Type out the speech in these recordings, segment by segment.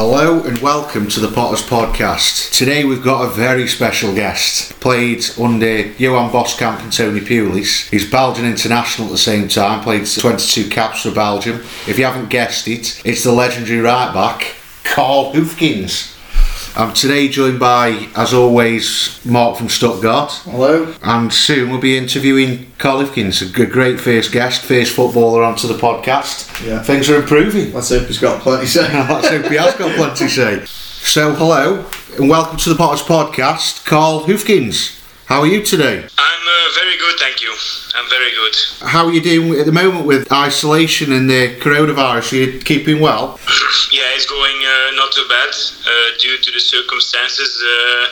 Hello and welcome to the Potters Podcast. Today we've got a very special guest. Played under Johan Boskamp and Tony Pulis. He's Belgian international at the same time, played 22 caps for Belgium. If you haven't guessed it, it's the legendary right back, Carl Hoefkens. I'm today joined by, as always, Mark from Stuttgart. Hello. And soon we'll be interviewing Carl Hoefkens, a great first guest, first footballer onto the podcast. Yeah. Things are improving. Let's hope he's got plenty to say. Let's hope he has got plenty to say. So, hello and welcome to the Potters Podcast, Carl Hoefkens. How are you today? I'm uh, very good, thank you. I'm very good. How are you doing at the moment with isolation and the coronavirus? Are you keeping well? Yeah, it's going uh, not too bad uh, due to the circumstances. Uh,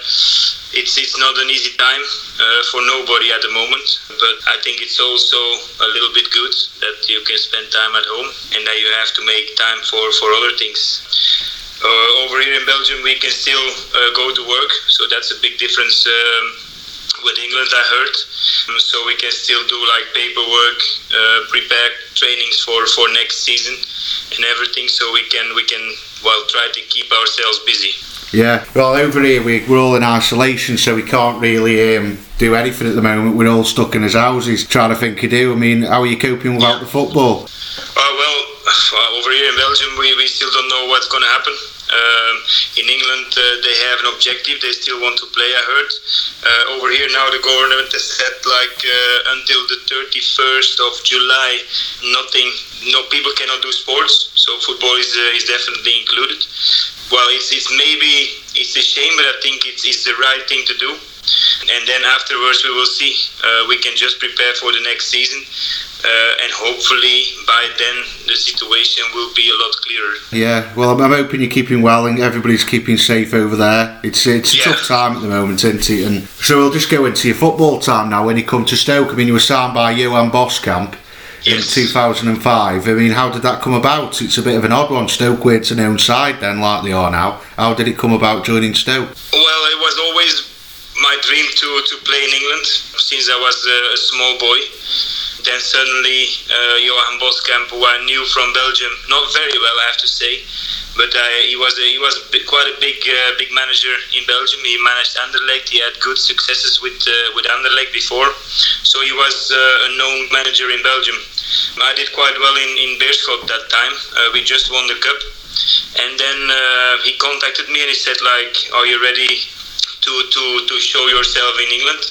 it's it's not an easy time uh, for nobody at the moment, but I think it's also a little bit good that you can spend time at home and that you have to make time for for other things. Uh, over here in Belgium, we can still uh, go to work, so that's a big difference. Um, with England, I heard. Um, so we can still do like paperwork, uh, prepare trainings for, for next season and everything. So we can we can well try to keep ourselves busy. Yeah. Well, over here we, we're all in isolation, so we can't really um, do anything at the moment. We're all stuck in our houses trying to think of do. I mean, how are you coping without the football? Uh, well, over here in Belgium, we, we still don't know what's going to happen. Um, in England, uh, they have an objective. They still want to play. I heard. Uh, over here now, the government has said like uh, until the 31st of July, nothing. No people cannot do sports. So football is uh, is definitely included. Well, it's it's maybe it's a shame, but I think it's it's the right thing to do. And then afterwards, we will see. Uh, we can just prepare for the next season. Uh, and hopefully by then the situation will be a lot clearer. Yeah, well, I'm, I'm hoping you're keeping well and everybody's keeping safe over there. It's it's a Yeah. tough time at the moment, isn't it? And so we'll just go into your football time now. When you come to Stoke, I mean, you were signed by Johan Boskamp in 2005. I mean, how did that come about? It's a bit of an odd one. Stoke were its own side then, like they are now. How did it come about joining Stoke? Well, it was always my dream to, to play in England since I was a, a small boy. Then suddenly uh, Johan Boskamp, who I knew from Belgium, not very well, I have to say, but uh, he was a, he was a quite a big uh, big manager in Belgium. He managed Anderlecht. He had good successes with uh, with Anderlecht before, so he was uh, a known manager in Belgium. I did quite well in in Beerschot that time. We just won the cup, and then he contacted me and he said like, "Are you ready to, to, to show yourself in England.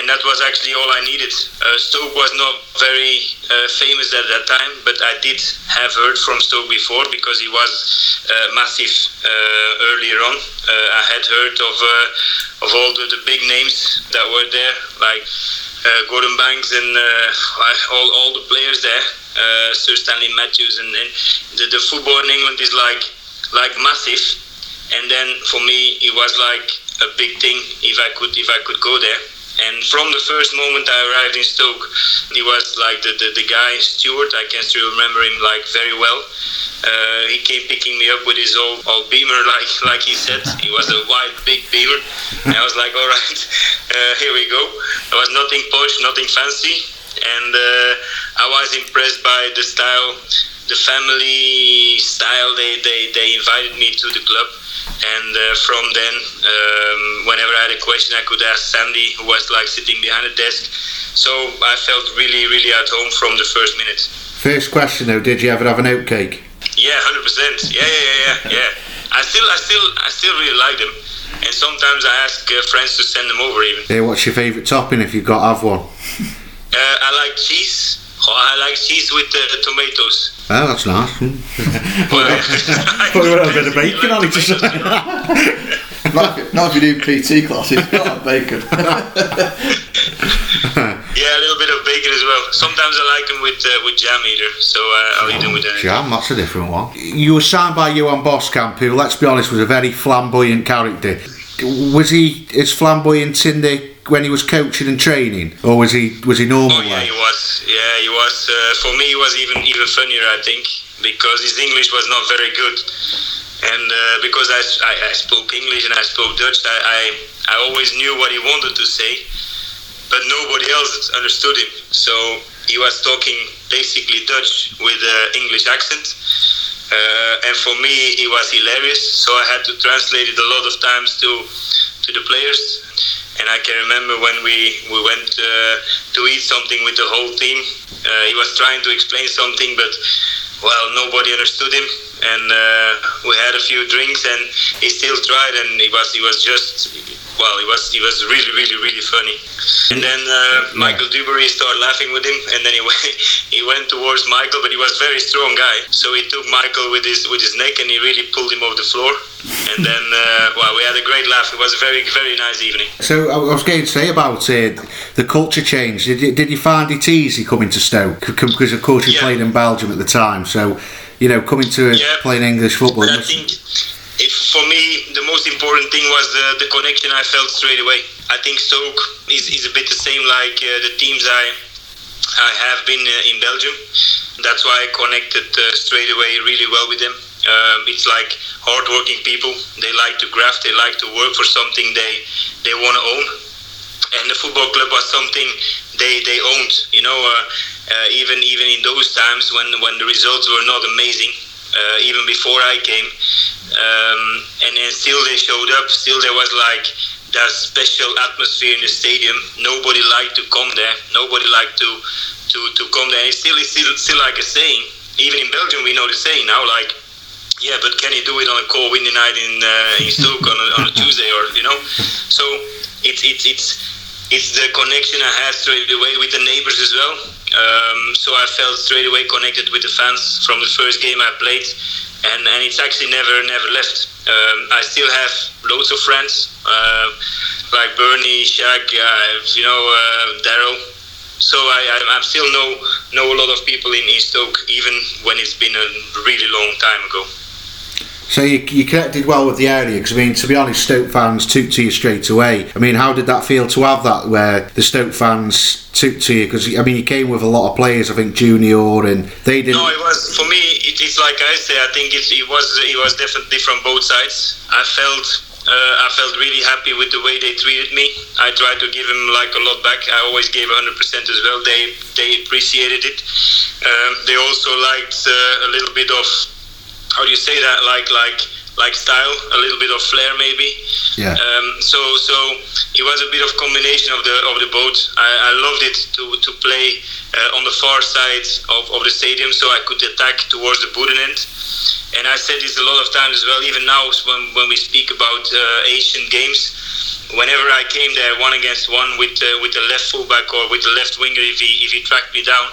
And that was actually all I needed. Uh, Stoke was not very uh, famous at that time, but I did have heard from Stoke before because he was uh, massive uh, earlier on. Uh, I had heard of, uh, of all the, the big names that were there, like uh, Gordon Banks and uh, all, all the players there, uh, Sir Stanley Matthews. And, and the, the football in England is like, like massive and then for me it was like a big thing if I could if I could go there. And from the first moment I arrived in Stoke, he was like the, the, the guy Stuart. I can still remember him like very well. Uh, he came picking me up with his old, old beamer, like like he said. He was a white big beamer. And I was like, all right, uh, here we go. There was nothing posh, nothing fancy, and uh, I was impressed by the style, the family style. They they, they invited me to the club and uh, from then um, whenever i had a question i could ask sandy who was like sitting behind the desk. So i felt really really at home from the first minute. First question though, did you ever have an oatcake? yeah 100% yeah yeah yeah yeah yeah. I still i still i still really like them. And sometimes i ask uh, friends to send them over even. Yeah, what's your favourite topping if you've got to have one? uh, i like cheese oh, i like cheese with uh, tomatoes Oh, that's nice. Hmm. well, Put a little bit of bacon on it or something. not, if, not if you do PT classes, not bacon. yeah a little bit of bacon as well sometimes i like them with uh, with jam either so uh, i'll eat them with anything. Jam, that's a different one. You were signed by Johan Boskamp, who, let's be honest, was a very flamboyant character. Was he as flamboyant in the when he was coaching and training, or was he was he normal? Oh yeah, he was. Yeah, he was. Uh, for me, he was even even funnier, I think, because his English was not very good, and uh, because I, I, I spoke English and I spoke Dutch, I, I I always knew what he wanted to say, but nobody else understood him. So he was talking basically Dutch with an English accent. Uh, and for me, it was hilarious. So I had to translate it a lot of times to to the players. And I can remember when we we went uh, to eat something with the whole team. Uh, he was trying to explain something, but well, nobody understood him. And uh, we had a few drinks, and he still tried, and he was he was just well, he was he was really really really funny. And then uh, Michael Duberry started laughing with him, and then he went, he went towards Michael, but he was a very strong guy, so he took Michael with his with his neck and he really pulled him off the floor. And then uh, well, we had a great laugh. It was a very very nice evening. So I was going to say about uh, the culture change. Did you, did you find it easy coming to Stoke? Because of course you Yeah. played in Belgium at the time, so you know coming to Yeah. playing English football. But I think if, for me, the most important thing was the, the connection I felt straight away. I think Stoke is, is a bit the same like uh, the teams I I have been uh, in Belgium. That's why I connected uh, straight away really well with them. Um, it's like hardworking people. They like to graft. They like to work for something they they want to own. And the football club was something they, they owned. You know, uh, uh, even even in those times when when the results were not amazing, uh, even before I came, um, and then still they showed up. Still there was like that special atmosphere in the stadium. Nobody liked to come there. Nobody liked to to, to come there. It's still it's still still like a saying. Even in Belgium, we know the saying now. Like, yeah, but can you do it on a cold windy night in uh, in Stoke on a, on a Tuesday or you know? So it's it's it's it's the connection I had straight away with the neighbors as well. Um, so I felt straight away connected with the fans from the first game I played, and, and it's actually never never left. Um, I still have loads of friends uh, like Bernie, Shaq, uh, you know, uh, Daryl. So I, I, I still know know a lot of people in, East Stoke, even when it's been a really long time ago. So you, you connected well with the area because I mean, to be honest, Stoke fans took to you straight away. I mean, how did that feel to have that where the Stoke fans took to you? Because I mean, you came with a lot of players. I think Junior and they didn't. No, it was for me. It, it's like I say. I think it, it was it was definitely from both sides. I felt uh, I felt really happy with the way they treated me. I tried to give them like a lot back. I always gave 100% as well. They they appreciated it. Um, they also liked uh, a little bit of how do you say that like like like style, a little bit of flair maybe. Yeah. Um, so so it was a bit of combination of the of the both. I, I loved it to to play uh, on the far side of, of the stadium, so I could attack towards the Boothen end. And I said this a lot of times as well. Even now, when when we speak about uh, Asian games, whenever I came there one against one with uh, with the left fullback or with the left winger, if he if he tracked me down,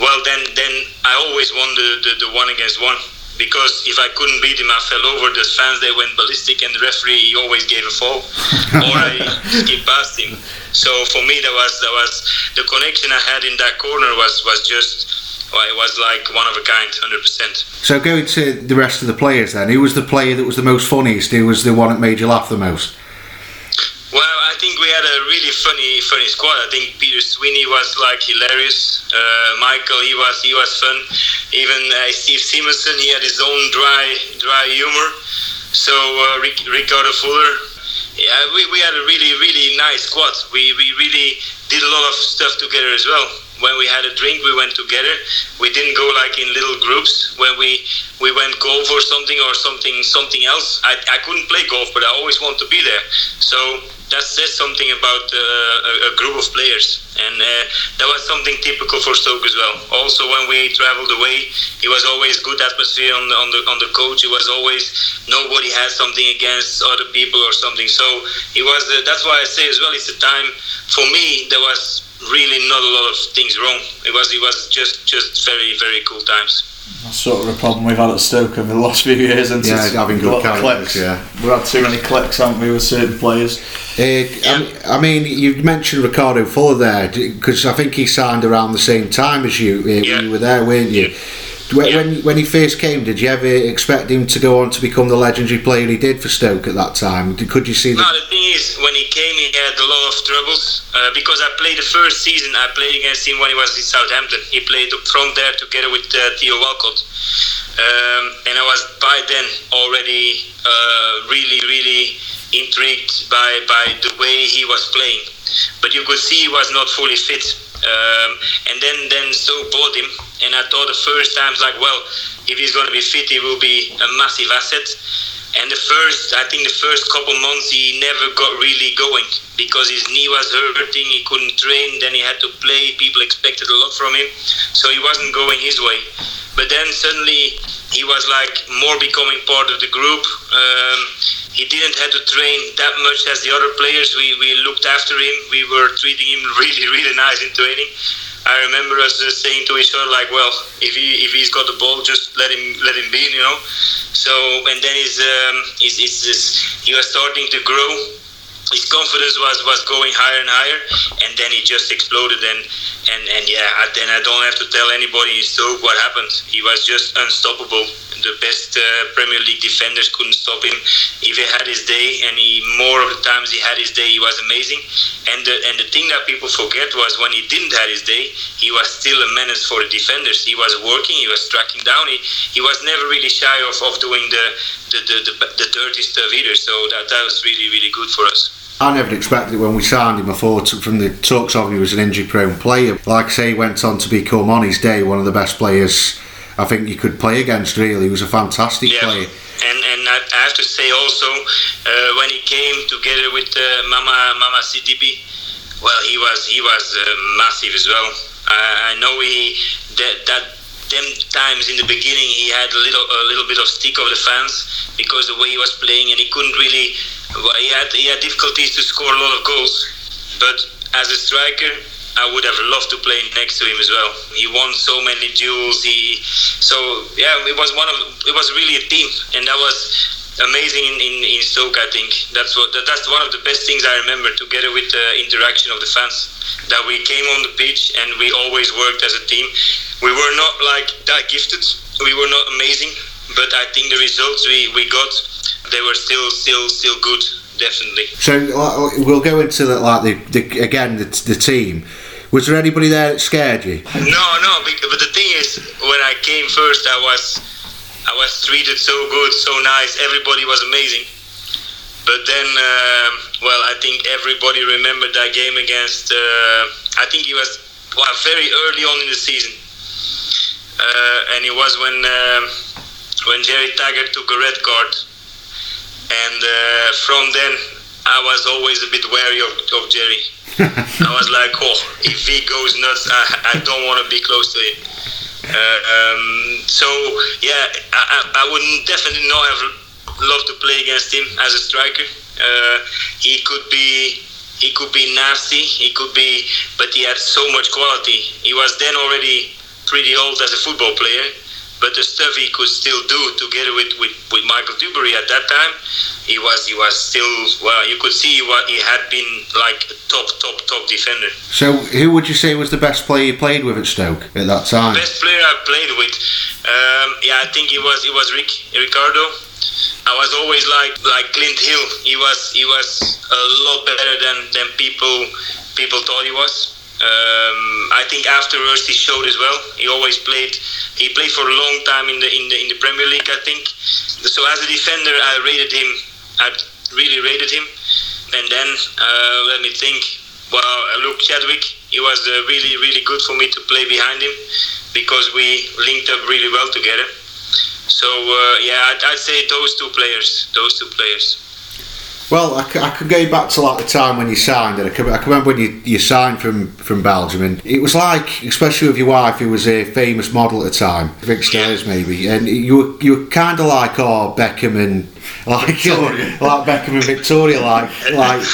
well then then I always won the, the, the one against one because if I couldn't beat him, I fell over. The fans they went ballistic, and the referee he always gave a foul, or I skipped past him. So for me, that was that was the connection I had in that corner was was just well, it was like one of a kind, hundred percent. So going to the rest of the players then, who was the player that was the most funniest? Who was the one that made you laugh the most? Well, I think we had a really funny, funny squad. I think Peter Sweeney was like hilarious. Uh, Michael, he was, he was fun. Even uh, Steve Simonsen, he had his own dry, dry humor. So uh, Ric- Ricardo Fuller, yeah, we, we had a really, really nice squad. We, we really did a lot of stuff together as well. When we had a drink, we went together. We didn't go like in little groups. When we we went golf or something or something something else, I, I couldn't play golf, but I always want to be there. So that says something about uh, a, a group of players, and uh, that was something typical for Stoke as well. Also, when we traveled away, it was always good atmosphere on the on the on the coach. It was always nobody had something against other people or something. So it was. Uh, that's why I say as well. It's a time for me. There was really not a lot of things wrong. It was. It was just just very very cool times. That's sort of a problem we've had at Stoke over the last few years. And Yeah, having good got characters, clicks. yeah. We've had too many clicks, haven't we, with certain players? Uh, I mean- I mean, you mentioned Ricardo Fuller there because I think he signed around the same time as you uh, Yeah. when you were there, weren't you? Yeah. When when he first came, did you ever expect him to go on to become the legendary player he did for Stoke at that time? Did- Could you see that? No, the thing is, when he came, he had a lot of troubles uh, because I played the first season. I played against him when he was in Southampton. He played up front there together with uh, Theo Walcott, um, and I was by then already uh, really, really intrigued by by the way he was playing. But you could see he was not fully fit. Um, and then then Stoke bought him, and I thought the first times like, well, if he's going to be fit, he will be a massive asset. And the first, I think the first couple months, he never got really going because his knee was hurting. He couldn't train. Then he had to play. People expected a lot from him, so he wasn't going his way. But then suddenly he was like more becoming part of the group. Um, he didn't have to train that much as the other players. We, we looked after him. We were treating him really, really nice in training. I remember us uh, saying to each other like, well, if he if he's got the ball, just let him let him be, you know. So and then he's um, he's, he's, he's he was starting to grow. His confidence was, was going higher and higher, and then he just exploded. And and and yeah, then I don't have to tell anybody in Stoke what happened. He was just unstoppable the best uh, Premier League defenders couldn't stop him. If he had his day, and he more of the times he had his day, he was amazing. And the and the thing that people forget was when he didn't have his day, he was still a menace for the defenders. He was working, he was tracking down. He, he was never really shy of, of doing the the, the, the, the dirty stuff either. So that that was really really good for us. I never expected it when we signed him. I thought from the talks of him he was an injury prone player. Like I say, he went on to become on his day one of the best players I think you could play against. Really, he was a fantastic yeah. player. And and I have to say also uh, when he came together with uh, Mama Mamady Sidibe, well, he was he was uh, massive as well. I, I know he that that them times in the beginning he had a little a little bit of stick of the fans because the way he was playing and he couldn't really he had he had difficulties to score a lot of goals but as a striker I would have loved to play next to him as well. He won so many duels. He so yeah, it was one of it was really a team, and that was amazing in, in, in Stoke. I think that's what that's one of the best things I remember. Together with the interaction of the fans, that we came on the pitch and we always worked as a team. We were not like that gifted. We were not amazing, but I think the results we, we got, they were still still still good. Definitely. So we'll go into the, like the, the again the, the team was there anybody there that scared you? No, no. But the thing is, when I came first, I was I was treated so good, so nice. Everybody was amazing. But then, uh, well, I think everybody remembered that game against. Uh, I think it was well, very early on in the season, uh, and it was when um, when Gerry Taggart took a red card, and uh, from then I was always a bit wary of, of Gerry I was like, oh, if he goes nuts, I, I don't want to be close to him. Um, so yeah, I, I would definitely not have loved to play against him as a striker. Uh, he could be he could be nasty. He could be, but he had so much quality. He was then already pretty old as a football player, but the stuff he could still do together with, with, with Michael Duberry at that time, he was he was still well. You could see what he had been like a top top top defender. So, who would you say was the best player you played with at Stoke at that time? Best player I played with, um, yeah, I think it was it was Rick Ricardo. I was always like like Clint Hill. He was he was a lot better than than people people thought he was. Um, I think afterwards he showed as well. He always played. He played for a long time in the in the in the Premier League. I think. So as a defender, I rated him I really rated him. And then uh, let me think. Well, Luke Chadwick, he was uh, really, really good for me to play behind him because we linked up really well together. So uh, yeah, I'd, I'd, say those two players. Those two players. Well, I, I could go back to like the time when you signed, and I can, I can remember when you, you signed from, from Belgium, and it was like, especially with your wife, who was a famous model at the time, Vic Stairs maybe, and you were you were kind of like oh Beckham and like like Beckham and Victoria, like like.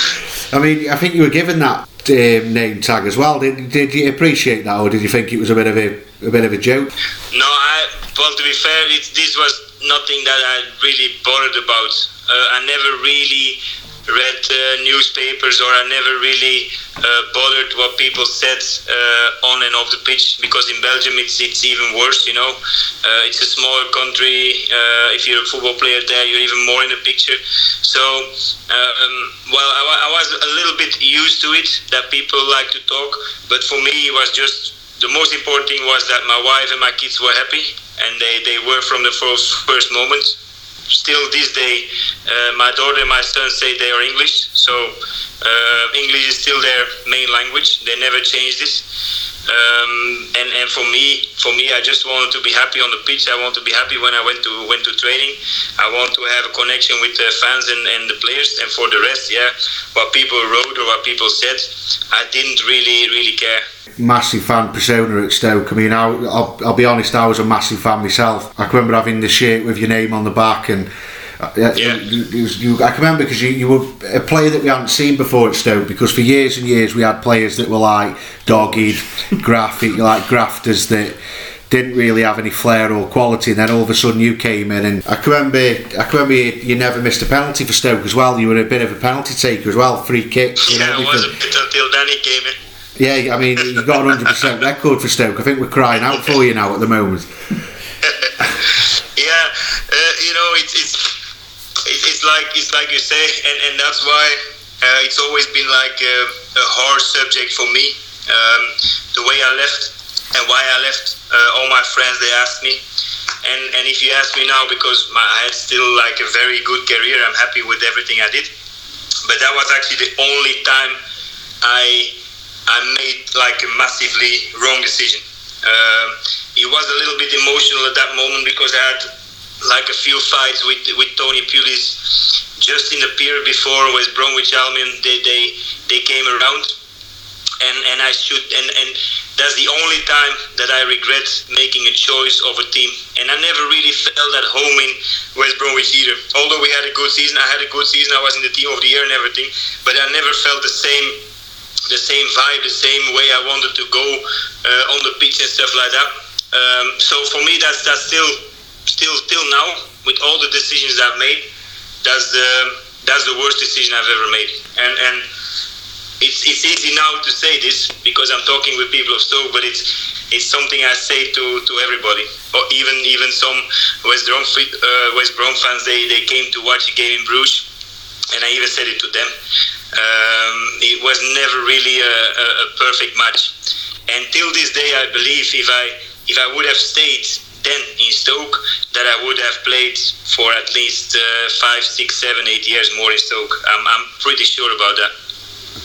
I mean, I think you were given that um, name tag as well. Did, did you appreciate that, or did you think it was a bit of a, a bit of a joke? No, I well to be fair, it, this was nothing that I really bothered about. Uh, I never really read uh, newspapers or I never really uh, bothered what people said uh, on and off the pitch because in Belgium it's it's even worse. You know, uh, it's a smaller country. If you're a football player there, you're even more in the picture. So, um, well, I, I was a little bit used to it that people like to talk, but for me it was just the most important thing was that my wife and my kids were happy and they, they were from the first first moment still this day, uh, my daughter and my son say they are English. So uh, English is still their main language. They never changed this. Um, and and for me, for me, I just wanted to be happy on the pitch. I want to be happy when I went to went to training. I want to have a connection with the fans and, and the players. And for the rest, yeah, what people wrote or what people said, I didn't really really care. Massive fan persona at Stoke. I mean, I, will I'll be honest, I was a massive fan myself. I can remember having the shirt with your name on the back and yeah. You, you, I can remember because you, you were a player that we hadn't seen before at Stoke because for years and years we had players that were like dogged, graphic, like grafters that didn't really have any flair or quality and then all of a sudden you came in and I can remember I can remember you, you never missed a penalty for Stoke as well. You were a bit of a penalty taker as well free kicks yeah it was a until Danny came in yeah I mean you've got a 100% record for Stoke. I think we're crying out for you now at the moment. Yeah uh, you know it's, it's it's like it's like you say, and, and that's why uh, it's always been like a, a hard subject for me. Um, the way I left and why I left. Uh, all my friends they asked me, and and if you ask me now, because my, I had still like a very good career, I'm happy with everything I did. But that was actually the only time I I made like a massively wrong decision. Um, it was a little bit emotional at that moment because I had like a few fights with with Tony Pulis just in the period before West Bromwich Albion they they, they came around. And and I should and and that's the only time that I regret making a choice of a team. And I never really felt at home in West Bromwich either. Although we had a good season I had a good season I was in the team of the year and everything but I never felt the same the same vibe the same way I wanted to go uh, on the pitch and stuff like that. Um, so for me that's that's still still till now with all the decisions I've made, that's the that's the worst decision I've ever made. And and it's it's easy now to say this because I'm talking with people of Stoke, but it's it's something I say to, to everybody. Or even even some West Brom uh, West Brom fans they, they came to watch a game in Bruges, and I even said it to them. Um, it was never really a, a, a perfect match. And till this day, I believe if I if I would have stayed then in Stoke that I would have played for at least uh, five, six, seven, eight years more in Stoke. I'm, I'm pretty sure about that.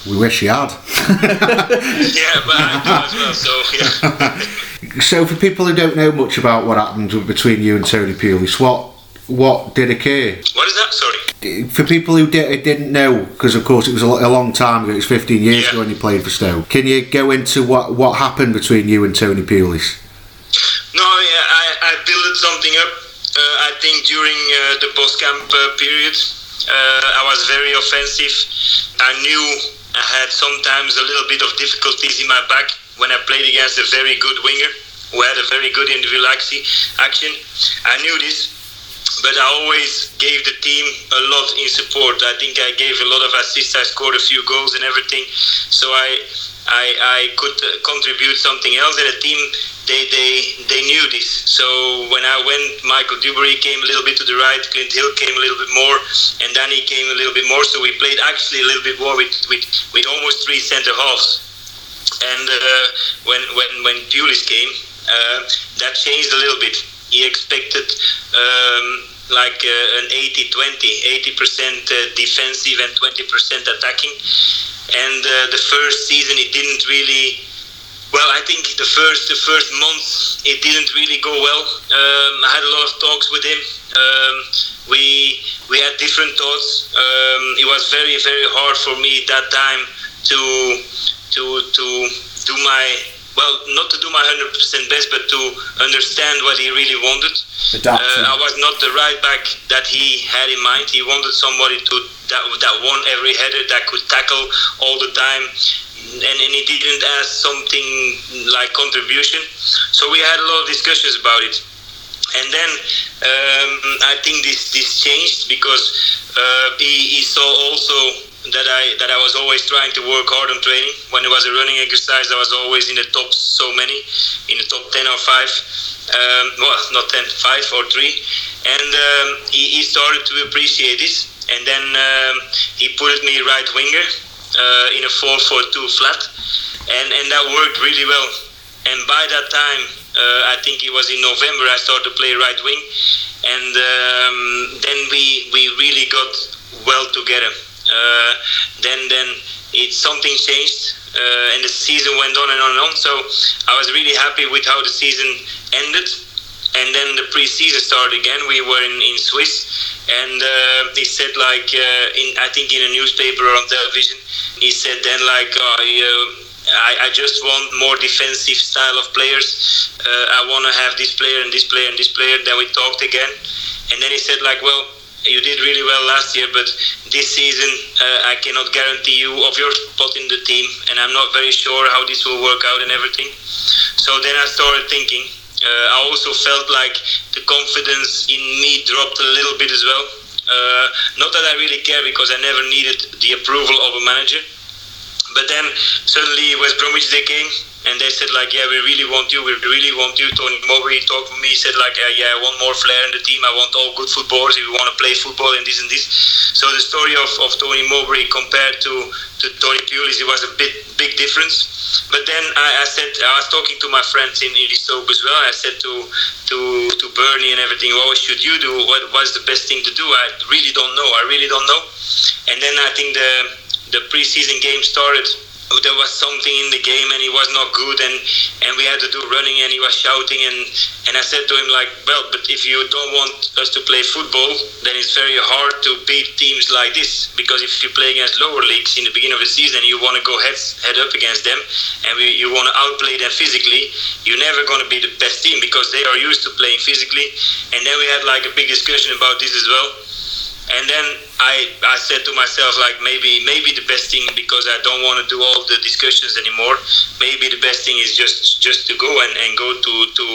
We wish you had. yeah, but I do as well. So yeah. so for people who don't know much about what happened between you and Tony Pulis, what what did occur? What is that? Sorry. For people who di- didn't know, because of course it was a, long time ago, it was 15 years yeah. ago when you played for Stoke. Can you go into what what happened between you and Tony Pulis? No, I, I built something up. Uh, I think during uh, the Boskamp uh, period, uh, I was very offensive. I knew I had sometimes a little bit of difficulties in my back when I played against a very good winger who had a very good individual action. I knew this, but I always gave the team a lot in support. I think I gave a lot of assists. I scored a few goals and everything, so I I, I could contribute something else. And the team they, they, they knew this. So when I went, Michael Duberry came a little bit to the right, Clint Hill came a little bit more, and Danny came a little bit more. So we played actually a little bit more with, with, with almost three centre halves. And uh, when, when, when Pulis came, uh, that changed a little bit. He expected um, like uh, an 80 20, 80% uh, defensive and 20% attacking. And uh, the first season, it didn't really well, I think the first the first month it didn't really go well. Um, I had a lot of talks with him. Um, we we had different thoughts. Um, it was very very hard for me that time to to to do my well, not to do my hundred percent best, but to understand what he really wanted. Uh, I was not the right back that he had in mind. He wanted somebody to that that won every header, that could tackle all the time, and, and he didn't ask something like contribution. So we had a lot of discussions about it. And then um, I think this this changed because uh, he, he saw also that I that I was always trying to work hard on training. When it was a running exercise, I was always in the top so many, in the top ten or five. Um, well, not 10, 5 or three. And um, he, he started to appreciate this. And then um, he put me right winger uh, in a 4-4-2 flat, and and that worked really well. And by that time, uh, I think it was in November, I started to play right wing, and um, then we we really got well together. Uh, then then it something changed. uh, and the season went on and on and on. So I was really happy with how the season ended. And then the pre-season started again. We were in, in Swiss, and uh, he said like uh, in I think in a newspaper or on television, he said then like uh, I, I just want more defensive style of players. Uh, I want to have this player and this player and this player. Then we talked again, and then he said like, well, you did really well last year, but this season uh, I cannot guarantee you of your spot in the team, and I'm not very sure how this will work out and everything. So then I started thinking. Uh, I also felt like the confidence in me dropped a little bit as well. Uh, not that I really care because I never needed the approval of a manager but then suddenly West Bromwich they came and they said like, yeah, we really want you. We really want you. Tony Mowbray talked to me. Said like, yeah, I want more flair in the team. I want all good footballers. We want to play football and this and this. So the story of, of Tony Mowbray compared to to Tony Pulis, it was a bit big difference. But then I, I said I was talking to my friends in, in Stoke as well. I said to to to Bernie and everything, what should you do? What was the best thing to do? I really don't know. I really don't know. And then I think the the preseason game started Oh, there was something in the game and he was not good and and we had to do running and he was shouting and and I said to him like well but if you don't want us to play football then it's very hard to beat teams like this because if you play against lower leagues in the beginning of the season you want to go head head up against them and we, you want to outplay them physically you're never going to be the best team because they are used to playing physically. And then we had like a big discussion about this as well and then I, I said to myself like maybe maybe the best thing because I don't want to do all the discussions anymore maybe the best thing is just just to go and, and go to, to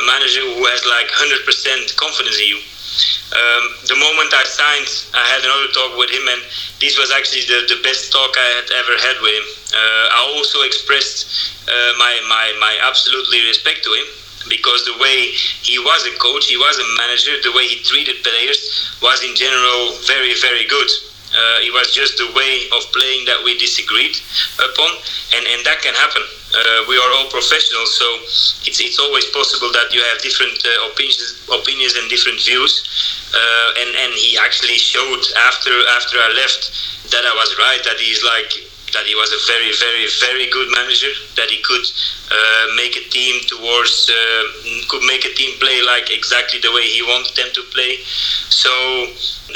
a manager who has like 100% confidence in you. Um, the moment I signed I had another talk with him and this was actually the, the best talk I had ever had with him. Uh, I also expressed uh, my, my, my absolutely respect to him because the way he was a coach, he was a manager, the way he treated players was in general very, very good. Uh, it was just the way of playing that we disagreed upon, and, and that can happen. Uh, we are all professionals, so it's, it's always possible that you have different uh, opinions, opinions and different views. Uh, and, and he actually showed after after I left that I was right, that he's like that he was a very, very, very good manager. That he could uh, make a team towards, uh, could make a team play like exactly the way he wanted them to play. So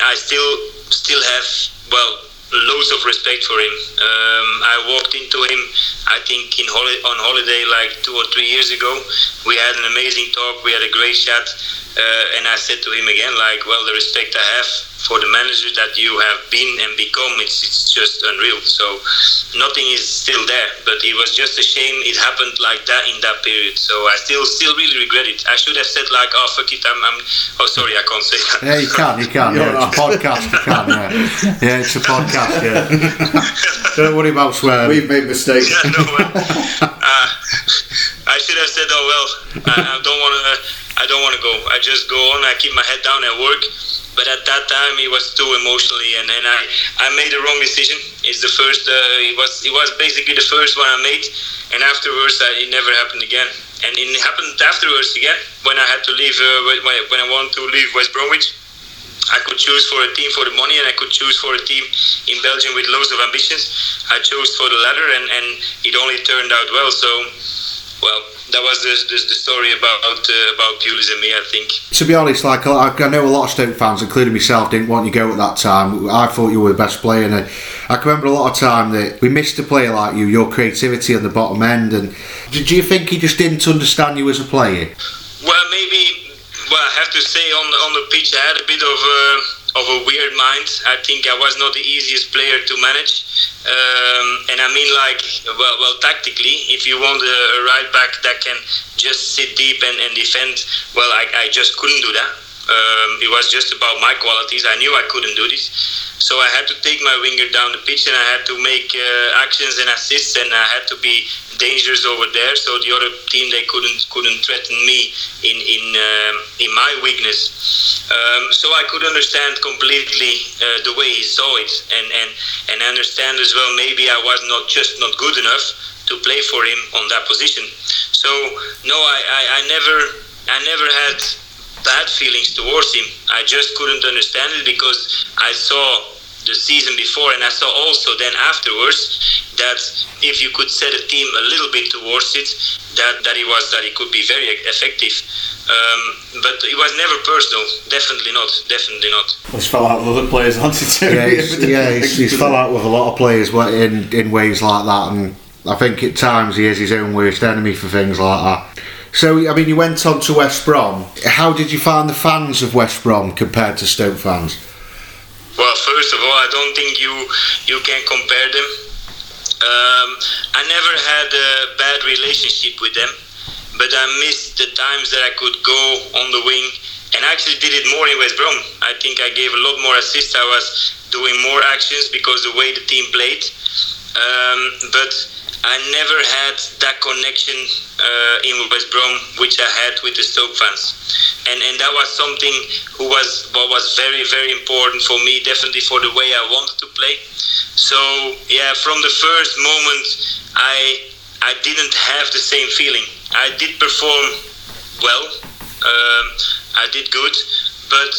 I still, still have well loads of respect for him. Um, I walked into him, I think, in holi- on holiday like two or three years ago. We had an amazing talk. We had a great chat, uh, and I said to him again, like, well, the respect I have for the manager that you have been and become, it's, it's just unreal. So nothing is still there, but it was just a shame it happened like that in that period. So I still still really regret it. I should have said like, oh fuck it, I'm, I'm oh sorry, I can't say that. Yeah, you can't. you can. yeah, it's a podcast, you can. Yeah, yeah it's a podcast. Yeah. Don't worry about swearing. We've made mistakes. Yeah, no, uh, I should have said, oh well, I, I don't want to. I don't want to go. I just go on. I keep my head down at work but at that time it was too emotionally and, and I, I made the wrong decision it's the first uh, it was it was basically the first one I made and afterwards uh, it never happened again and it happened afterwards again when I had to leave uh, when, when I wanted to leave West Bromwich I could choose for a team for the money and I could choose for a team in Belgium with loads of ambitions I chose for the latter and, and it only turned out well so well that was the, the, the story about uh, about Pulis and me, I think. To be honest, like I know a lot of Stoke fans, including myself, didn't want you to go at that time. I thought you were the best player, and I can remember a lot of time that we missed a player like you, your creativity on the bottom end. And did you think he just didn't understand you as a player? Well, maybe. Well, I have to say on on the pitch, I had a bit of. Uh, of a weird mind. I think I was not the easiest player to manage. Um, and I mean, like, well, well, tactically, if you want a, a right back that can just sit deep and, and defend, well, I, I just couldn't do that. Um, it was just about my qualities. I knew I couldn't do this. So I had to take my winger down the pitch and I had to make uh, actions and assists and I had to be dangerous over there. So the other team they couldn't couldn't threaten me in in uh, in my weakness. Um, so I could understand completely uh, the way he saw it and and and understand as well. Maybe I was not just not good enough to play for him on that position. So no, I, I, I never I never had bad feelings towards him. I just couldn't understand it because I saw the season before and I saw also then afterwards that if you could set a team a little bit towards it, that, that it was that it could be very effective. Um, but it was never personal. Definitely not. Definitely not. He's fell out with other players, hasn't he? Yeah, he's, yeah, he's, he's fell out with a lot of players in in ways like that, and I think at times he is his own worst enemy for things like that. So, I mean, you went on to West Brom. How did you find the fans of West Brom compared to Stoke fans? Well, first of all, I don't think you you can compare them. Um, I never had a bad relationship with them, but I missed the times that I could go on the wing, and I actually did it more in West Brom. I think I gave a lot more assists. I was doing more actions because the way the team played. Um, but I never had that connection uh, in West Brom which I had with the Stoke fans, and and that was something who was what was very very important for me, definitely for the way I wanted to play. So yeah, from the first moment, I I didn't have the same feeling. I did perform well, um, I did good, but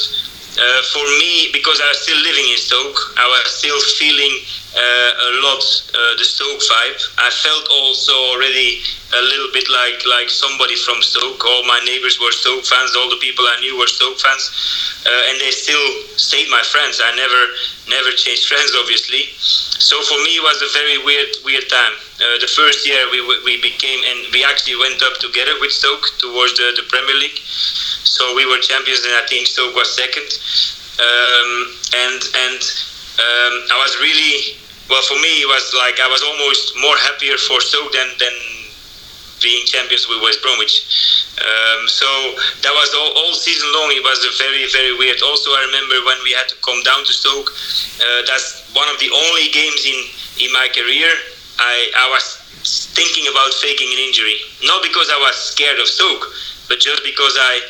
uh, for me, because I was still living in Stoke, I was still feeling uh, a lot uh, the Stoke vibe. I felt also already a little bit like like somebody from Stoke. All my neighbors were Stoke fans. All the people I knew were Stoke fans, uh, and they still stayed my friends. I never never changed friends, obviously. So for me, it was a very weird weird time. Uh, the first year we we became and we actually went up together with Stoke towards the, the Premier League. So we were champions, and I think Stoke was second. Um, and and um, I was really well for me. It was like I was almost more happier for Stoke than than being champions with West Bromwich. Um, so that was all, all season long. It was a very very weird. Also, I remember when we had to come down to Stoke. Uh, that's one of the only games in in my career I I was thinking about faking an injury. Not because I was scared of Stoke, but just because I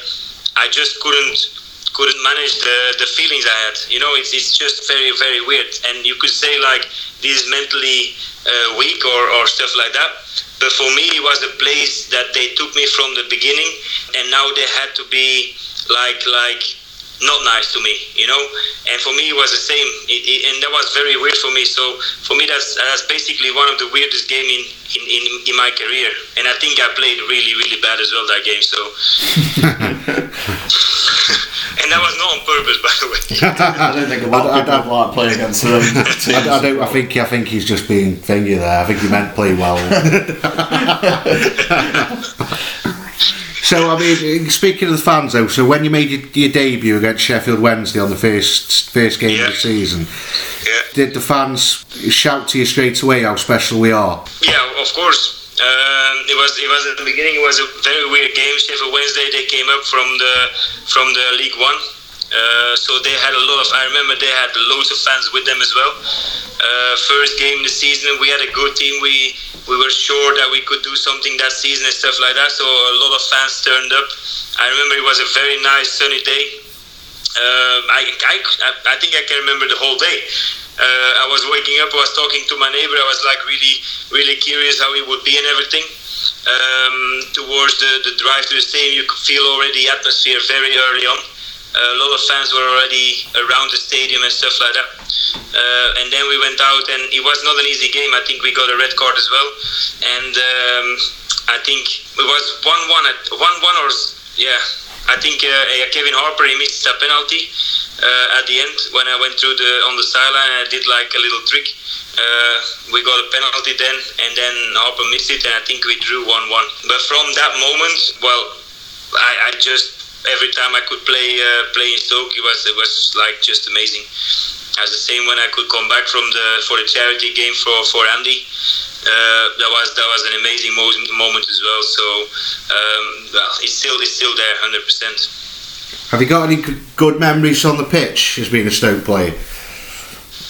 I just couldn't couldn't manage the, the feelings I had. You know, it's, it's just very, very weird. And you could say, like, this is mentally uh, weak or, or stuff like that. But for me, it was a place that they took me from the beginning, and now they had to be like, like, not nice to me, you know. And for me, it was the same, it, it, and that was very weird for me. So for me, that's that's basically one of the weirdest game in, in, in, in my career. And I think I played really, really bad as well that game. So. and that was not on purpose, by the way. I don't think a lot of I- I people like playing against them. I, I don't. I think. I think he's just being thingy there. I think he meant play well. So I mean, speaking of the fans though, so when you made your, your debut against Sheffield Wednesday on the first first game of the season, Yeah. did the fans shout to you straight away how special we are? Yeah, of course. Um, it was it was at the beginning. It was a very weird game. Sheffield Wednesday they came up from the from the League One, uh, so they had a lot of. I remember they had loads of fans with them as well. Uh, first game of the season, we had a good team. We we were sure that we could do something that season and stuff like that. So a lot of fans turned up. I remember it was a very nice sunny day. Um, I, I, I think I can remember the whole day. Uh, I was waking up, I was talking to my neighbor, I was like really, really curious how it would be and everything. Um, towards the, the drive to the stadium, you could feel already the atmosphere very early on. A lot of fans were already around the stadium and stuff like that. Uh, and then we went out, and it was not an easy game. I think we got a red card as well, and um, I think it was one-one at one-one or yeah. I think uh, Kevin Harper he missed a penalty uh, at the end when I went through the on the sideline. I did like a little trick. Uh, we got a penalty then, and then Harper missed it, and I think we drew one-one. But from that moment, well, I, I just every time I could play uh, play in Stoke, it was it was like just amazing. As the same when I could come back from the for the charity game for for Andy. Uh, that was that was an amazing mo- moment as well. So um, well, it's still it's still there, hundred percent. Have you got any good memories on the pitch as being a Stoke player?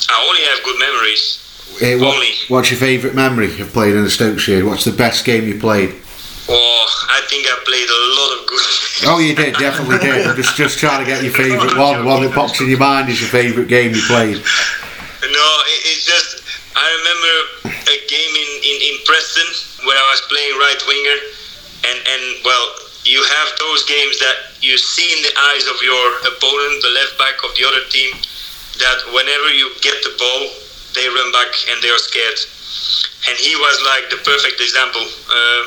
I only have good memories. Eh, what- Only. what's your favourite memory of playing in the Stoke shirt? What's the best game you played? Oh, I think I played a lot of good. Oh, you did, definitely did. I'm just just trying to get your favourite one, one that pops in your mind is your favourite game you played. No, it, it's just I remember a game in, in, in Preston where I was playing right winger, and and well, you have those games that you see in the eyes of your opponent, the left back of the other team, that whenever you get the ball, they run back and they are scared. and he was like the perfect example. Uh,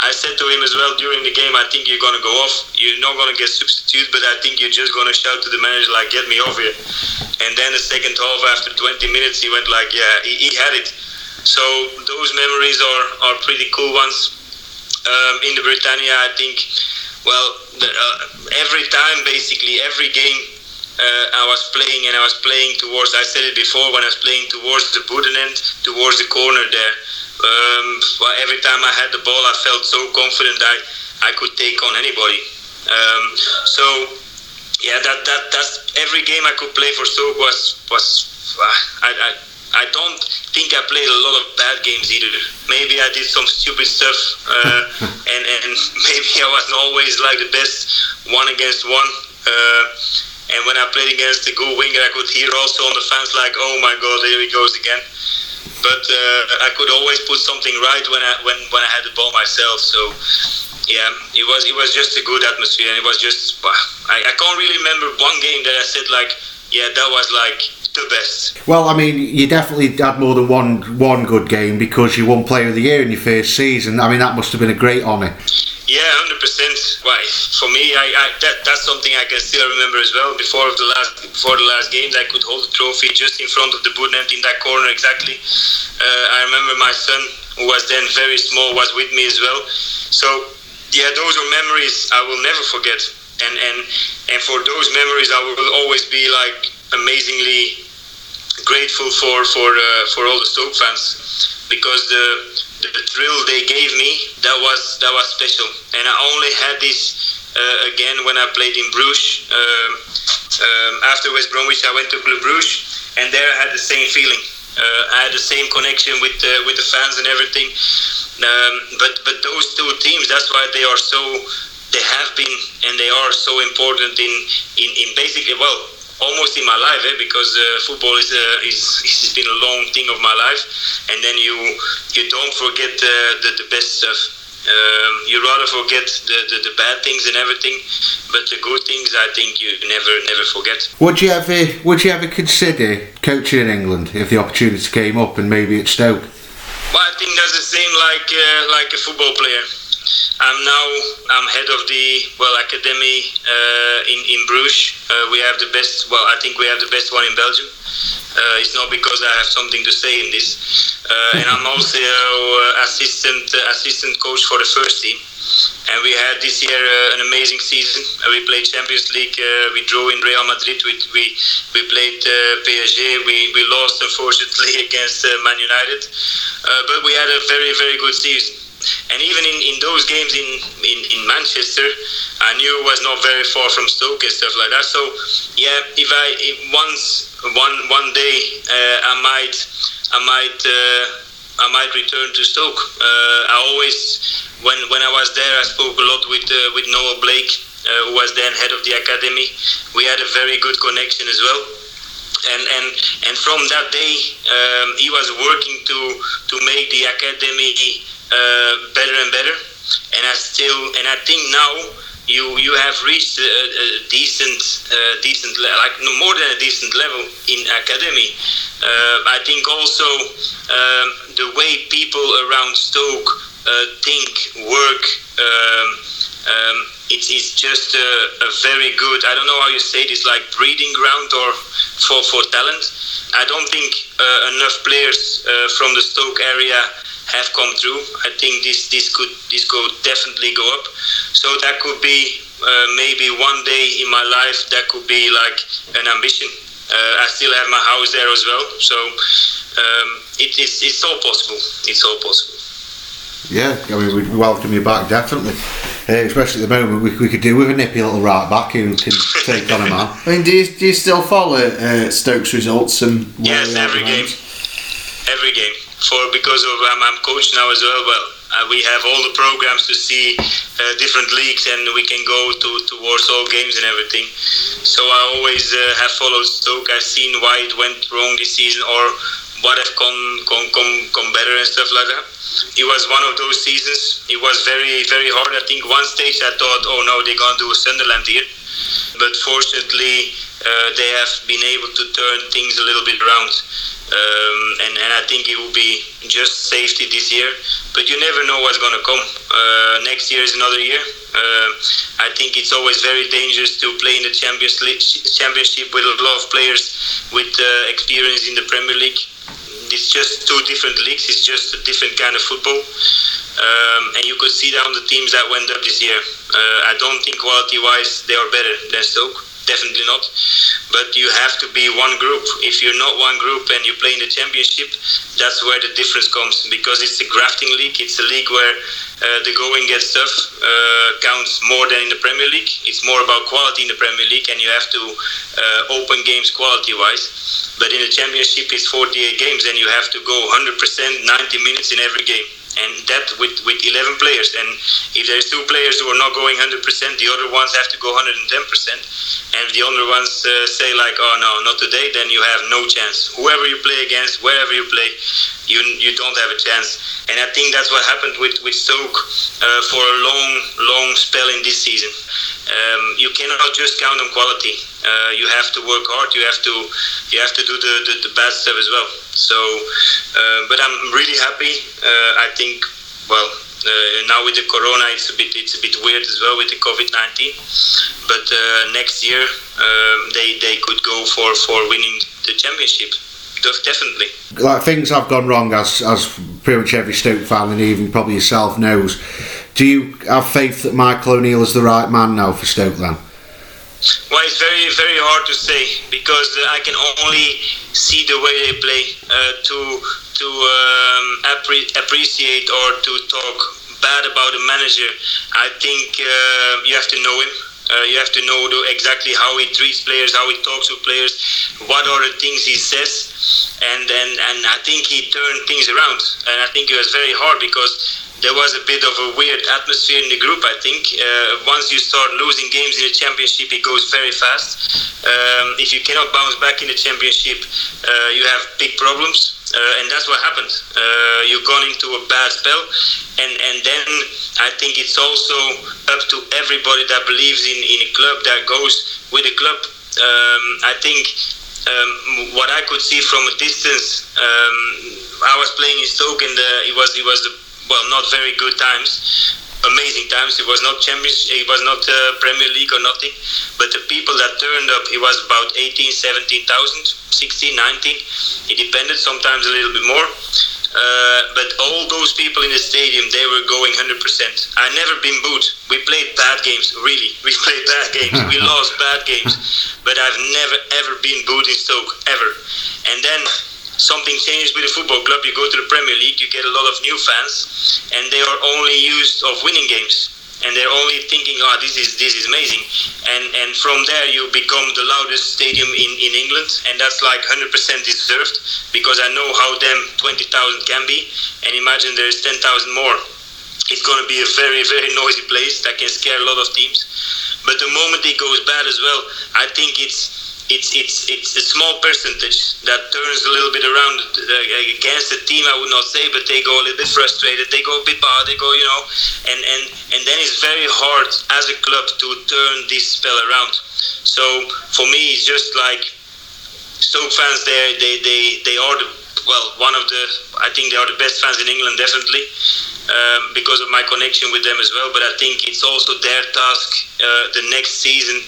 I said to him as well during the game, I think you're gonna go off. You're not gonna get substituted, but I think you're just gonna shout to the manager like, "Get me off here." And then the second half, after 20 minutes, he went like, "Yeah, he, he had it." So those memories are, are pretty cool ones. Um, in the Britannia, I think, well, the, uh, every time, basically, every game uh, I was playing and I was playing towards, I said it before, when I was playing towards the Boothen end, towards the corner there. Um, well, every time I had the ball, I felt so confident I, I could take on anybody. Um, so, yeah, that, that that's every game I could play for Stoke was was I, I I don't think I played a lot of bad games either. Maybe I did some stupid stuff, uh, and and maybe I wasn't always like the best one against one. Uh, and when I played against the goal winger, I could hear also on the fans like, "Oh my God, here he goes again." But uh, I could always put something right when I when when I had the ball myself. So yeah, it was it was just a good atmosphere, and it was just I, I can't really remember one game that I said like, yeah, that was like the best. Well, I mean, you definitely had more than one one good game because you won Player of the Year in your first season. I mean, that must have been a great honour. Yeah, hundred percent. Why? For me, I, I, that that's something I can still remember as well. Before the last before the last games, I could hold the trophy just in front of the Boothen in that corner exactly. Uh, I remember my son, who was then very small, was with me as well. So yeah, those are memories I will never forget. And and and for those memories, I will always be like amazingly grateful for for uh, for all the Stoke fans because the the thrill they gave me that was that was special. And i only had this uh, again when i played in bruges um, um, after west bromwich i went to club bruges and there i had the same feeling. Uh, i had the same connection with uh, with the fans and everything. Um, but but those two teams that's why they are so they have been and they are so important in in, in basically well almost in my life eh, because uh, football is, uh, is it's been a long thing of my life. And then you you don't forget uh, the, the best stuff. Um, you rather forget the, the, the, bad things and everything but the good things I think you never never forget. Would you ever would you ever consider coaching in England if the opportunity came up and maybe at Stoke? Well I think that's the same like uh, like a football player I'm now I'm head of the well academy uh, in in Bruges. Uh, we have the best. Well, I think we have the best one in Belgium. Uh, it's not because I have something to say in this, uh, and I'm also uh, assistant uh, assistant coach for the first team. And we had this year an amazing season. we played Champions League. we drew in Real Madrid. We we, we played PSG. We, we lost unfortunately against Man United, but we had a very very good season and even in, in those games in, in, in Manchester, I knew it was not very far from Stoke and stuff like that. So yeah, if I if once one one day uh, I might I might uh, I might return to Stoke. Uh, I always when when I was there I spoke a lot with uh, with Noel Blake, uh, who was then head of the academy. We had a very good connection as well and and and from that day um, he was working to to make the academy uh, better and better. And I still, and I think now you you have reached a, a decent uh, decent le- like no, more than a decent level in academy. Uh, I think also um, the way people around Stoke uh, think, work. Um, um, it's, it's just a, a, very good. I don't know how you say this, like breeding ground or for for talent. I don't think uh, enough players uh, from the Stoke area have come through. I think this this could this could definitely go up. So that could be uh, maybe one day in my life that could be like an ambition. Uh, I still have my house there as well, so um, it, it's it's all possible. It's all possible. Yeah, I mean we'd welcome you back definitely. Uh, especially at the moment, we, we could do with a nippy little right back who can take on a man. I mean, do you, do you still follow uh, Stokes results and? Yes, every game. Every game for because of um, I'm coach now as well. Well, uh, we have all the programs to see uh, different leagues, and we can go to to Warsaw games and everything. So I always uh, have followed Stoke. I've seen why it went wrong this season, or what have come come come come better and stuff like that. It was one of those seasons. It was very very hard. I think one stage I thought, oh no, they're gonna do a Sunderland here. But fortunately uh, they have been able to turn things a little bit around. Um, and, and I think it will be just safety this year, but you never know what's going to come. Uh, next year is another year. Uh, I think it's always very dangerous to play in the Champions League, Championship with a lot of players with uh, experience in the Premier League. It's just two different leagues. It's just a different kind of football. Um, and you could see down the teams that went up this year. Uh, I don't think quality-wise they are better than Stoke definitely not. But you have to be one group. If you're not one group and you play in the championship, that's where the difference comes because it's a grafting league. It's a league where uh, the going gets tough uh, counts more than in the Premier League. It's more about quality in the Premier League, and you have to uh, open games quality-wise. But in the championship, it's 48 games, and you have to go 100%, 90 minutes in every game and that with, with 11 players. And if there's two players who are not going 100%, the other ones have to go 110%. And if the other ones uh, say like, oh no, not today, then you have no chance. Whoever you play against, wherever you play, you you don't have a chance. And I think that's what happened with with Stoke uh, for a long long spell in this season. Um, you cannot just count on quality. Uh, you have to work hard. You have to you have to do the, the, the bad stuff as well. So, uh, but I'm really happy. Uh, I think well. Uh, now with the corona, it's a bit it's a bit weird as well with the COVID nineteen. But uh, next year, um, they they could go for for winning the championship definitely. Like things have gone wrong, as as pretty much every Stoke fan and even probably yourself knows. Do you have faith that Michael O'Neill is the right man now for Stoke then? Well, it's very very hard to say because I can only see the way they play uh, to to um, appre- appreciate or to talk bad about a manager. I think uh, you have to know him uh, you have to know exactly how he treats players, how he talks to players, what are the things he says, and and, and I think he turned things around. And I think it was very hard because there was a bit of a weird atmosphere in the group. I think uh, once you start losing games in the championship, it goes very fast. Um, if you cannot bounce back in the championship, uh, you have big problems. Uh, and that's what happened. Uh, you've gone into a bad spell, and and then I think it's also up to everybody that believes in, in a club that goes with a club. Um, I think um, what I could see from a distance, um, I was playing in Stoke, and uh, it was it was well not very good times amazing times. It was not Champions, it was not uh, Premier League or nothing. But the people that turned up, it was about 18, 17,000, 16, 19. It depended, sometimes a little bit more. Uh, but all those people in the stadium, they were going 100%. I never been booed. We played bad games, really. We played bad games. we lost bad games. But I've never, ever been booed in Stoke, ever. And then something changes with the football club. You go to the Premier League, you get a lot of new fans, and they are only used of winning games, and they're only thinking, "Oh, this is this is amazing," and and from there you become the loudest stadium in in England, and that's like 100% deserved because I know how them 20,000 can be, and imagine there's 10,000 more. It's going to be a very very noisy place that can scare a lot of teams. But the moment it goes bad as well, I think it's it's it's it's a small percentage that turns a little bit around uh, against the team. I would not say, but they go a little bit frustrated. They go a bit bad. They go, you know, and and and then it's very hard as a club to turn this spell around. So for me, it's just like Stoke fans. They they they they are the well one of the I think they are the best fans in England definitely um, because of my connection with them as well. But I think it's also their task uh, the next season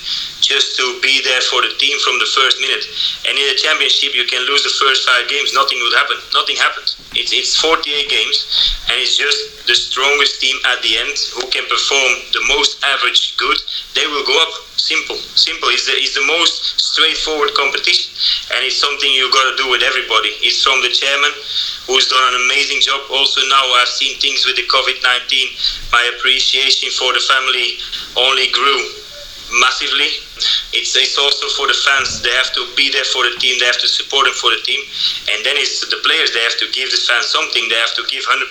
just to be there for the team from the first minute. And in the championship, you can lose the first five games, nothing would happen. Nothing happened. It's, it's 48 games, and it's just the strongest team at the end who can perform the most average good. They will go up. Simple, simple. It's the, it's the most straightforward competition, and it's something you've got to do with everybody. It's from the chairman, who's done an amazing job. Also now I've seen things with the COVID-19. My appreciation for the family only grew massively. It's, it's also for the fans. They have to be there for the team. They have to support them for the team. And then it's the players. They have to give the fans something. They have to give 100%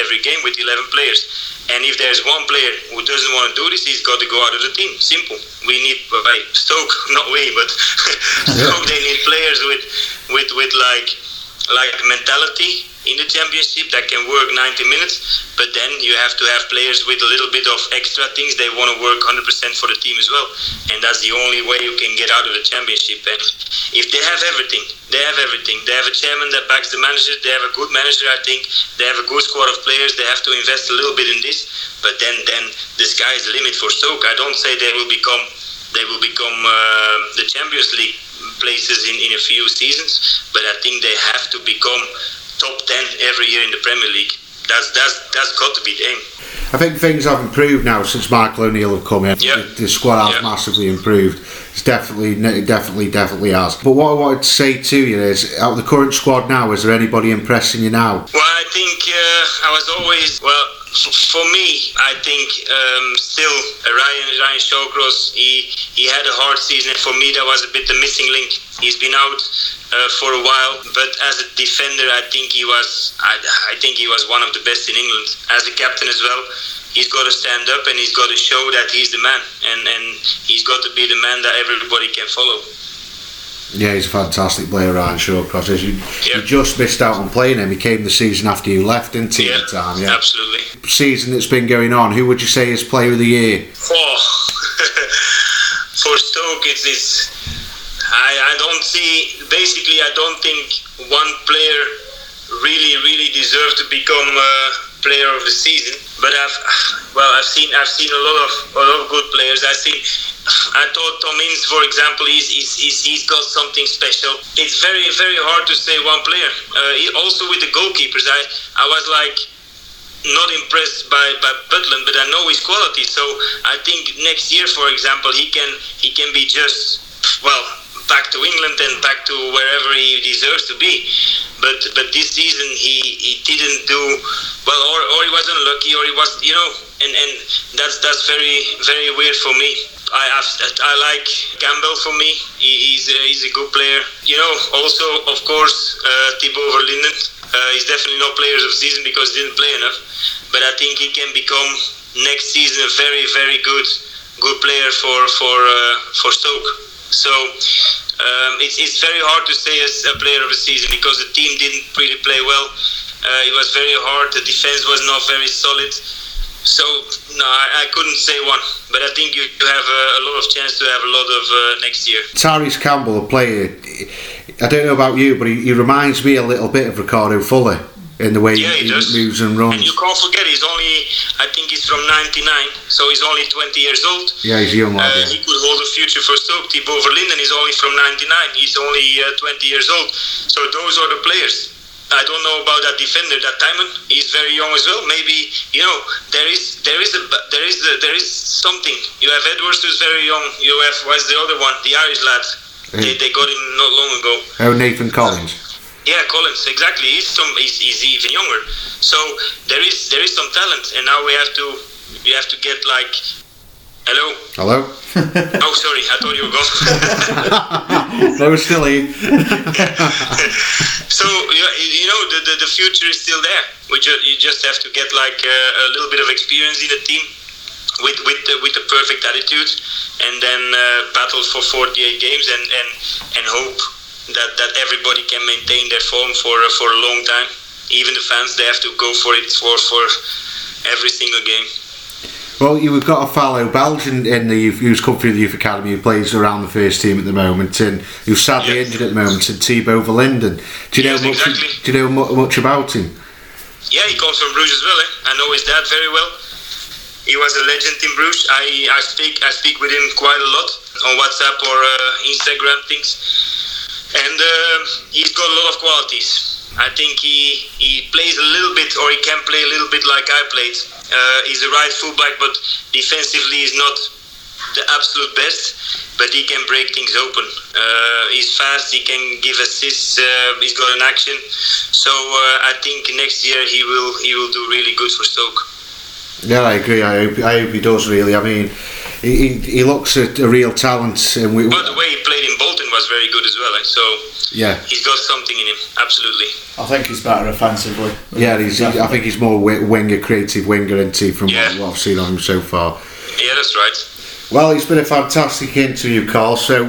every game with 11 players. And if there's one player who doesn't want to do this, he's got to go out of the team. Simple. We need Stoke, not we, but Stoke. They need players with, with, with like like mentality in the championship that can work 90 minutes, but then you have to have players with a little bit of extra things. They want to work 100% for the team as well, and that's the only way you can get out of the championship. And if they have everything, they have everything. They have a chairman that backs the manager. They have a good manager, I think. They have a good squad of players. They have to invest a little bit in this, but then then the sky is the limit for Stoke. I don't say they will become they will become uh, the Champions League places in, in a few seasons, but I think they have to become top 10 every year in the Premier League. That's that's that's got to be the aim. I think things have improved now since Michael O'Neill have come in. Yeah. The, the squad has Yeah. massively improved. It's definitely, definitely, definitely has. But what I wanted to say to you is, out of the current squad now, is there anybody impressing you now? Well, I think uh, I was always well. For me, I think um, still uh, Ryan Ryan Shawcross. He he had a hard season, and for me that was a bit the missing link. He's been out uh, for a while, but as a defender, I think he was. I, I think he was one of the best in England as a captain as well. He's got to stand up and he's got to show that he's the man, and and he's got to be the man that everybody can follow. Yeah, he's a fantastic player, Ryan Shawcross. You, Yeah. you just missed out on playing him. He came the season after you left, didn't he, the time? Yeah. absolutely. Season that's been going on, who would you say is player of the year? Oh, for Stoke, it's, it's I, I don't see. Basically, I don't think one player really, really deserves to become uh, player of the season. But I've, well, I've seen, I've seen a lot of, a lot of good players. I see. I thought Tom for example, he's, he's, he's, he's got something special. It's very, very hard to say one player. Uh, also with the goalkeepers, I, I was like, not impressed by, by Butland, but I know his quality. So I think next year, for example, he can he can be just well back to England and back to wherever he deserves to be. But but this season he, he didn't do well, or, or he wasn't lucky, or he was you know, and, and that's that's very very weird for me. I I've, I like Campbell for me. He, he's a, he's a good player. You know, also of course uh, Thibaut Verlinden. Uh, he's definitely not player of the season because he didn't play enough. But I think he can become next season a very, very good, good player for for uh, for Stoke. So um, it's it's very hard to say as a player of the season because the team didn't really play well. Uh, it was very hard. The defense was not very solid. So no, I, I couldn't say one. But I think you, you have a, a lot of chance to have a lot of uh, next year. Tyrese Campbell, a player, I don't know about you, but he, he reminds me a little bit of Ricardo Fuller in the way Yeah, he, he does. moves and runs. And you can't forget he's only, I think he's from '99, so he's only 20 years old. yeah, he's young lad. Uh, yeah. he could hold a future for Stoke. Thibaut Verlinden is only from '99. He's only uh, 20 years old. So those are the players. I don't know about that defender, that Timon. He's very young as well. Maybe you know there is there is a there is a, there is something. You have Edwards who's very young. You have what's the other one? The Irish lad. They, they got him not long ago. Oh, Nathan Collins. Yeah, Collins, exactly. He's some. He's, he's even younger. So there is there is some talent, and now we have to we have to get like. Hello. Hello? Oh, sorry. I thought you were gone. no, we're so you, you know the, the the future is still there. We ju- you just have to get like uh, a little bit of experience in the team with with the, with the perfect attitude, and then uh, battle for 48 games and and and hope that that everybody can maintain their form for uh, for a long time. Even the fans, they have to go for it for for every single game. Well, you've got a fellow Belgian in the youth, who's come through the youth academy who plays around the first team at the moment and who's sadly injured at the moment, and Thibaut Verlinden. Do you know much? exactly. Do you know mu- much about him? Yeah, he comes from Bruges as well. Eh? I know his dad very well. He was a legend in Bruges. I, I speak I speak with him quite a lot on WhatsApp or uh, Instagram things, and um he's got a lot of qualities. I think he he plays a little bit, or he can play a little bit like I played. Uh, he's a right fullback, but defensively he's not the absolute best, but he can break things open. Uh, he's fast. He can give assists. Uh, he's got an action. So uh, I think next year he will he will do really good for Stoke. Yeah, I agree. I hope, I hope he does really. I mean, he, he, looks a, a real talent, and we, But the way he played in Bolton was very good as well. Eh? So yeah, he's got something in him. Absolutely. I think he's better offensively. yeah. He's, he, I think he's more wi- winger, creative winger, and not he, from Yeah. what, what I've seen of him so far. Yeah, that's right. Well, it's been a fantastic interview, Carl. So,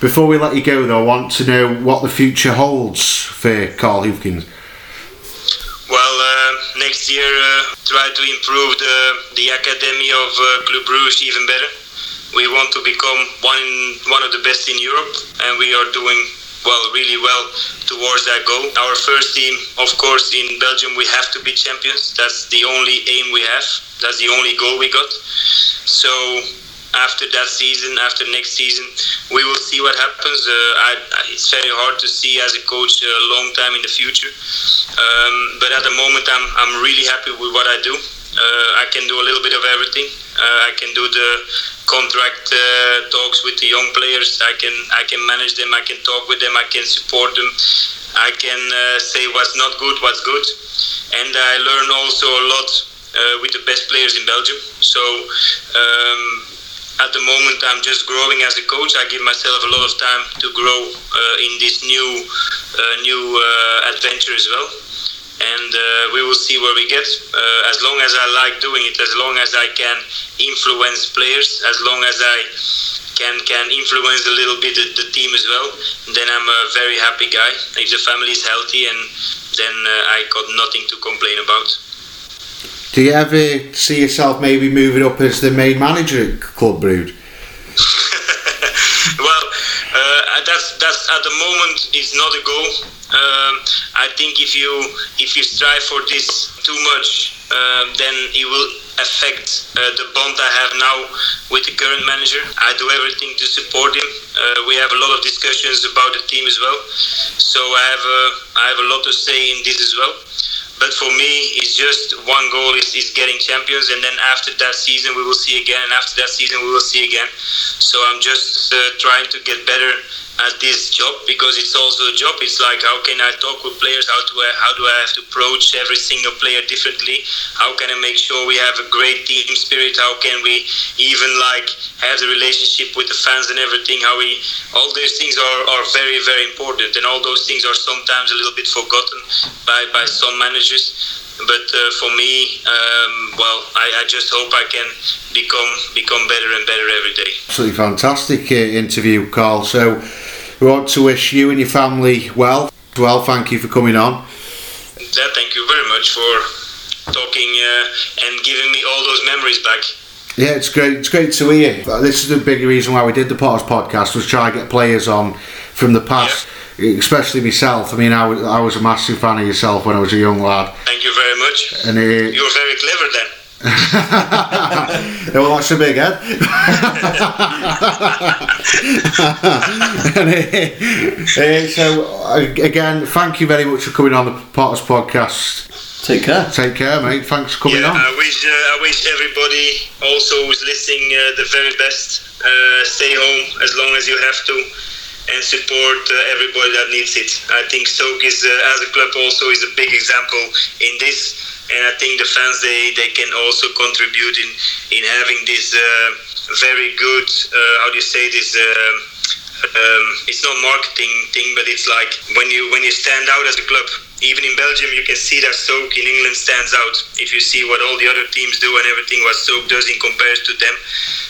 before we let you go, though, I want to know what the future holds for Carl Hoefkens. Well, uh, next year uh, try to improve the the academy of uh, Club Brugge even better. We want to become one one of the best in Europe, and we are doing well, really well towards that goal. Our first team, of course, in Belgium, we have to be champions. That's the only aim we have. That's the only goal we got. So after that season, after next season, we will see what happens. Uh, I, it's very hard to see as a coach a long time in the future. Um, but at the moment, I'm, I'm really happy with what I do. Uh, I can do a little bit of everything. Uh, I can do the contract uh, talks with the young players. I can I can manage them. I can talk with them. I can support them. I can uh, say what's not good, what's good, and I learn also a lot with the best players in Belgium. So. Um, at the moment, I'm just growing as a coach. I give myself a lot of time to grow uh, in this new, uh, new uh, adventure as well and uh, we will see where we get. Uh, as long as I like doing it, as long as I can influence players, as long as I can can influence a little bit the, the team as well, then I'm a very happy guy. If the family is healthy, and then uh, I got nothing to complain about. Do you ever see yourself maybe moving up as the main manager at Club Brugge? uh, that's that's at the moment it's not a goal. Um, I think if you if you strive for this too much, um, then it will affect uh, the bond I have now with the current manager. I do everything to support him. Uh, we have a lot of discussions about the team as well, so I have a, I have a lot to say in this as well. But for me, it's just one goal is, is getting champions, and then after that season we will see again, and after that season we will see again. So I'm just uh, trying to get better at this job because it's also a job. It's like how can I talk with players? How do I how do I have to approach every single player differently? How can I make sure we have a great team spirit? How can we even like have the relationship with the fans and everything? How we all these things are, are very very important, and all those things are sometimes a little bit forgotten by by some managers but uh, for me, um, well, I, I, just hope I can become become better and better every day. Absolutely fantastic uh, interview, Carl. So we want to wish you and your family well. Well, thank you for coming on. Yeah, thank you very much for talking uh, and giving me all those memories back. Yeah, it's great. It's great to hear. This is the big reason why we did the Potters podcast was try to get players on from the past. Yeah especially myself. I mean, I was, I was a massive fan of yourself when I was a young lad. Thank you very much. And uh, you were very clever then. Well, that's a big head. uh, so, again, thank you very much for coming on the Potters podcast. Take care. Take care, mate. Thanks for coming yeah, on. I wish uh, I wish everybody also who's listening uh, the very best. Uh, stay home as long as you have to and support uh, everybody that needs it. I think Stoke is, uh, as a club, also is a big example in this, and I think the fans they, they can also contribute in in having this uh, very good how do you say this. Um, it's not marketing thing, but it's like when you when you stand out as a club. Even in Belgium, you can see that Stoke in England stands out. If you see what all the other teams do and everything what Stoke does in comparison to them,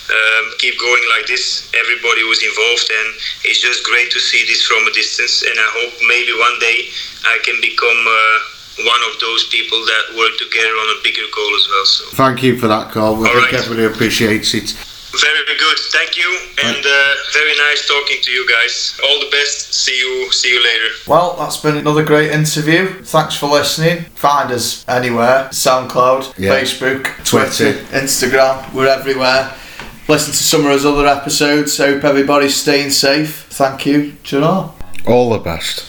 um, keep going like this. Everybody was involved, and it's just great to see this from a distance. And I hope maybe one day I can become. Uh, one of those people that work together on a bigger goal as well. So. Thank you for that, Carl. I All think right. everybody appreciates it. Very good. Thank you, and uh, very nice talking to you guys. All the best. See you. See you later. Well, that's been another great interview. Thanks for listening. Find us anywhere: SoundCloud, Yeah. Facebook, Twitter. Twitter, Instagram. We're everywhere. Listen to some of those other episodes. Hope everybody's staying safe. Thank you. Ta-ra. All the best.